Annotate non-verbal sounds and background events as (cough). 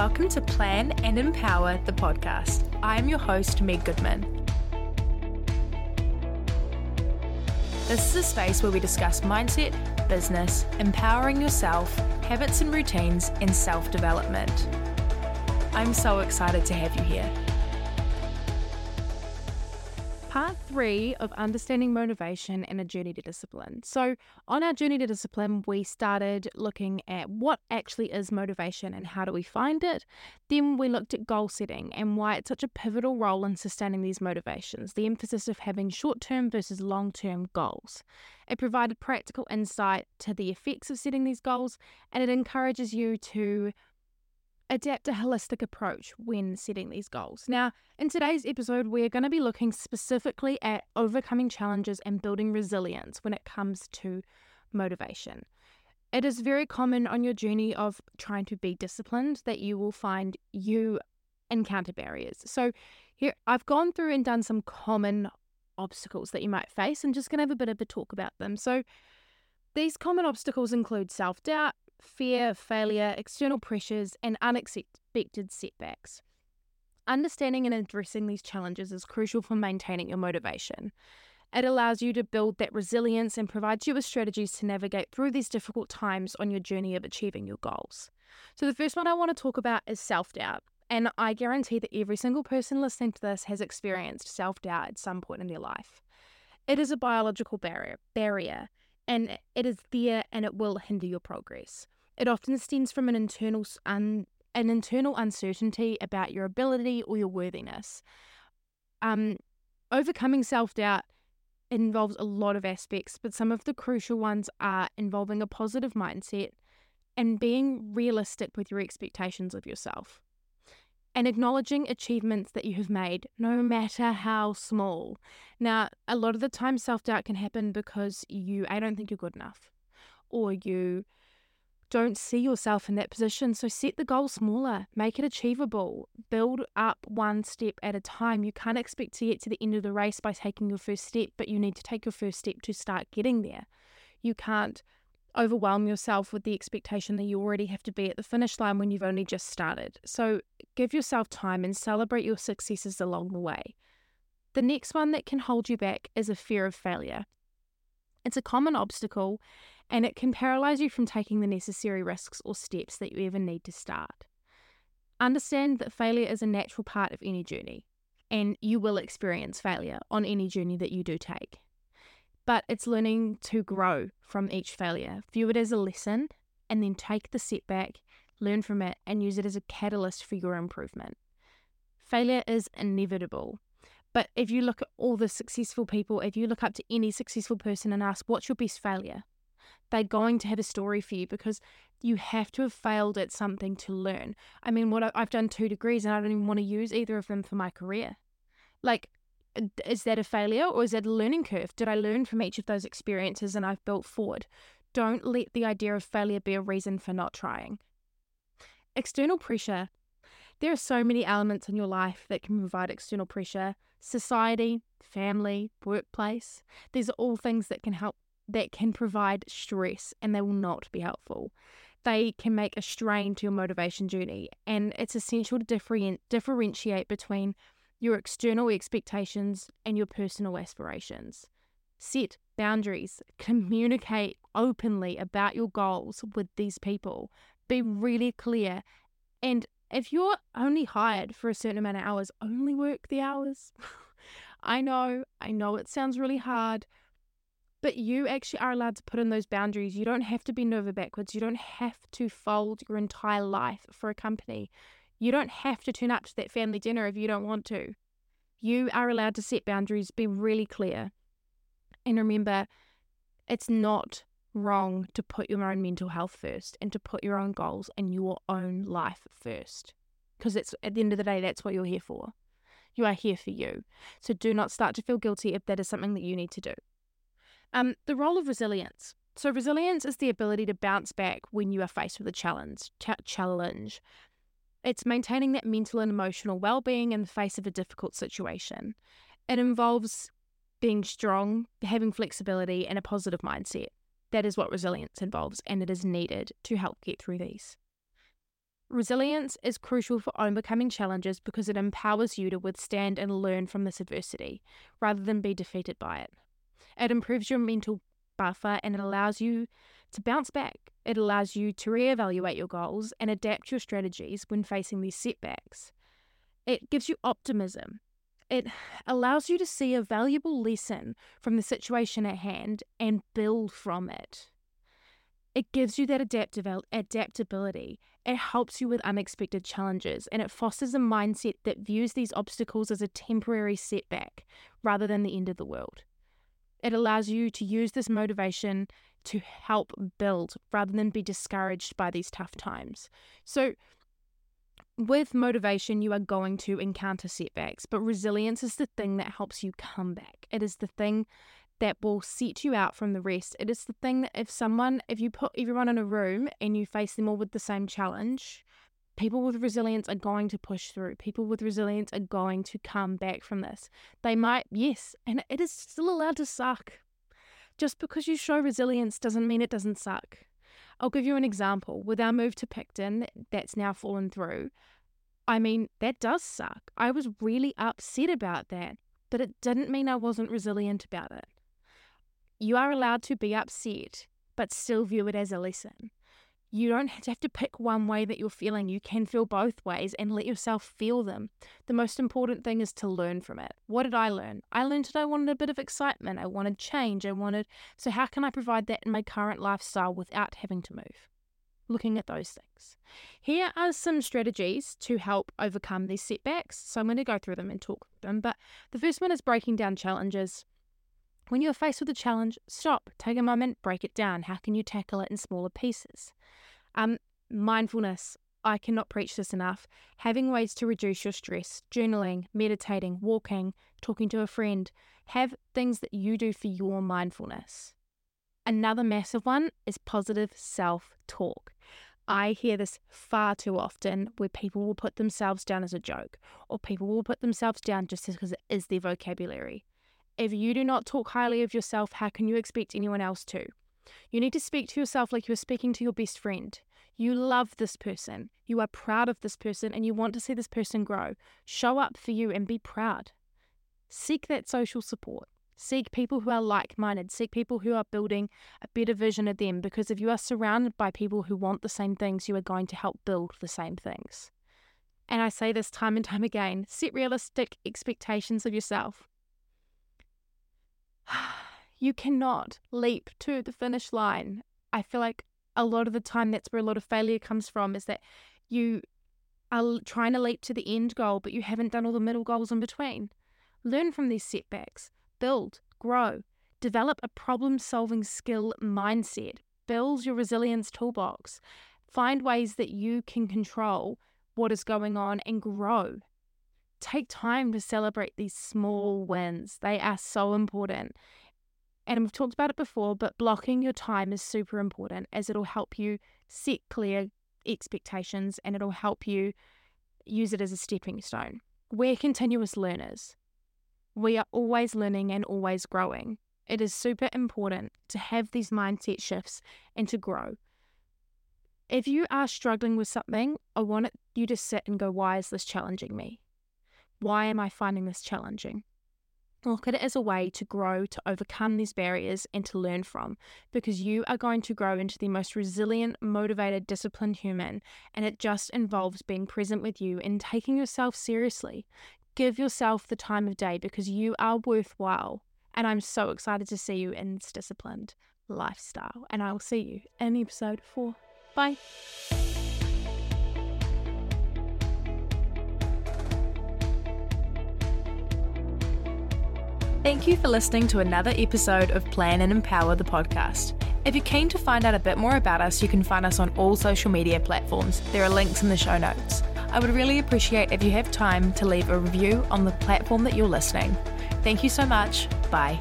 Welcome to Plan and Empower the podcast. I am your host, Meg Goodman. This is a space where we discuss mindset, business, empowering yourself, habits and routines, and self development. I'm so excited to have you here three of understanding motivation and a journey to discipline. So, on our journey to discipline, we started looking at what actually is motivation and how do we find it. Then we looked at goal setting and why it's such a pivotal role in sustaining these motivations, the emphasis of having short term versus long term goals. It provided practical insight to the effects of setting these goals and it encourages you to adapt a holistic approach when setting these goals. Now, in today's episode, we're going to be looking specifically at overcoming challenges and building resilience when it comes to motivation. It is very common on your journey of trying to be disciplined that you will find you encounter barriers. So, here I've gone through and done some common obstacles that you might face and just going to have a bit of a talk about them. So, these common obstacles include self doubt, fear, failure, external pressures, and unexpected setbacks. Understanding and addressing these challenges is crucial for maintaining your motivation. It allows you to build that resilience and provides you with strategies to navigate through these difficult times on your journey of achieving your goals. So, the first one I want to talk about is self doubt. And I guarantee that every single person listening to this has experienced self doubt at some point in their life. It is a biological barrier, barrier and it is there and it will hinder your progress. It often stems from an internal un, an internal uncertainty about your ability or your worthiness. Um, overcoming self doubt involves a lot of aspects, but some of the crucial ones are involving a positive mindset and being realistic with your expectations of yourself and acknowledging achievements that you have made, no matter how small. Now, a lot of the time, self doubt can happen because you, I don't think you're good enough, or you don't see yourself in that position. So set the goal smaller, make it achievable, build up one step at a time. You can't expect to get to the end of the race by taking your first step, but you need to take your first step to start getting there. You can't overwhelm yourself with the expectation that you already have to be at the finish line when you've only just started. So give yourself time and celebrate your successes along the way. The next one that can hold you back is a fear of failure. It's a common obstacle and it can paralyze you from taking the necessary risks or steps that you ever need to start. Understand that failure is a natural part of any journey, and you will experience failure on any journey that you do take but it's learning to grow from each failure. View it as a lesson and then take the setback, learn from it, and use it as a catalyst for your improvement. Failure is inevitable. But if you look at all the successful people, if you look up to any successful person and ask, what's your best failure? They're going to have a story for you because you have to have failed at something to learn. I mean, what I've done two degrees and I don't even want to use either of them for my career. Like, Uh, is that a failure or is that a learning curve? Did I learn from each of those experiences and I've built forward? Don't let the idea of failure be a reason for not trying. External pressure. There are so many elements in your life that can provide external pressure society, family, workplace. These are all things that can help, that can provide stress and they will not be helpful. They can make a strain to your motivation journey, and it's essential to different, differentiate between your external expectations, and your personal aspirations. Set boundaries, communicate openly about your goals with these people. Be really clear. And if you're only hired for a certain amount of hours, only work the hours. (laughs) I know, I know it sounds really hard, but you actually are allowed to put in those boundaries. You don't have to bend over backwards. You don't have to fold your entire life for a company. You don't have to turn up to that family dinner if you don't want to. You are allowed to set boundaries, be really clear. And remember, it's not wrong to put your own mental health first and to put your own goals and your own life first. Because it's at the end of the day, that's what you're here for. You are here for you. So do not start to feel guilty if that is something that you need to do. Um, the role of resilience. So resilience is the ability to bounce back when you are faced with a challenge. Ch- challenge. It's maintaining that mental and emotional well being in the face of a difficult situation. It involves being strong, having flexibility, and a positive mindset. That is what resilience involves, and it is needed to help get through these. Resilience is crucial for overcoming challenges because it empowers you to withstand and learn from this adversity rather than be defeated by it. It improves your mental buffer and it allows you to bounce back. It allows you to reevaluate your goals and adapt your strategies when facing these setbacks. It gives you optimism. It allows you to see a valuable lesson from the situation at hand and build from it. It gives you that adaptability. It helps you with unexpected challenges and it fosters a mindset that views these obstacles as a temporary setback rather than the end of the world. It allows you to use this motivation to help build rather than be discouraged by these tough times. So, with motivation, you are going to encounter setbacks, but resilience is the thing that helps you come back. It is the thing that will set you out from the rest. It is the thing that if someone, if you put everyone in a room and you face them all with the same challenge, people with resilience are going to push through. People with resilience are going to come back from this. They might, yes, and it is still allowed to suck. Just because you show resilience doesn't mean it doesn't suck. I'll give you an example. With our move to Picton, that's now fallen through. I mean, that does suck. I was really upset about that, but it didn't mean I wasn't resilient about it. You are allowed to be upset, but still view it as a lesson. You don't have to pick one way that you're feeling. You can feel both ways and let yourself feel them. The most important thing is to learn from it. What did I learn? I learned that I wanted a bit of excitement. I wanted change. I wanted, so how can I provide that in my current lifestyle without having to move? Looking at those things. Here are some strategies to help overcome these setbacks. So I'm going to go through them and talk them. But the first one is breaking down challenges. When you're faced with a challenge, stop, take a moment, break it down. How can you tackle it in smaller pieces? Um, mindfulness. I cannot preach this enough. Having ways to reduce your stress, journaling, meditating, walking, talking to a friend. Have things that you do for your mindfulness. Another massive one is positive self talk. I hear this far too often where people will put themselves down as a joke or people will put themselves down just because it is their vocabulary. If you do not talk highly of yourself, how can you expect anyone else to? You need to speak to yourself like you're speaking to your best friend. You love this person, you are proud of this person, and you want to see this person grow. Show up for you and be proud. Seek that social support. Seek people who are like minded. Seek people who are building a better vision of them because if you are surrounded by people who want the same things, you are going to help build the same things. And I say this time and time again set realistic expectations of yourself. (sighs) you cannot leap to the finish line. I feel like a lot of the time that's where a lot of failure comes from is that you are trying to leap to the end goal, but you haven't done all the middle goals in between. Learn from these setbacks, build, grow, develop a problem solving skill mindset, build your resilience toolbox, find ways that you can control what is going on and grow take time to celebrate these small wins. They are so important. And we've talked about it before, but blocking your time is super important as it'll help you set clear expectations and it'll help you use it as a stepping stone. We're continuous learners. We are always learning and always growing. It is super important to have these mindset shifts and to grow. If you are struggling with something, I want you to sit and go, why is this challenging me? Why am I finding this challenging? Look at it as a way to grow, to overcome these barriers, and to learn from, because you are going to grow into the most resilient, motivated, disciplined human. And it just involves being present with you and taking yourself seriously. Give yourself the time of day because you are worthwhile. And I'm so excited to see you in this disciplined lifestyle. And I will see you in episode four. Bye. Thank you for listening to another episode of Plan and Empower the podcast. If you're keen to find out a bit more about us, you can find us on all social media platforms. There are links in the show notes. I would really appreciate if you have time to leave a review on the platform that you're listening. Thank you so much. Bye.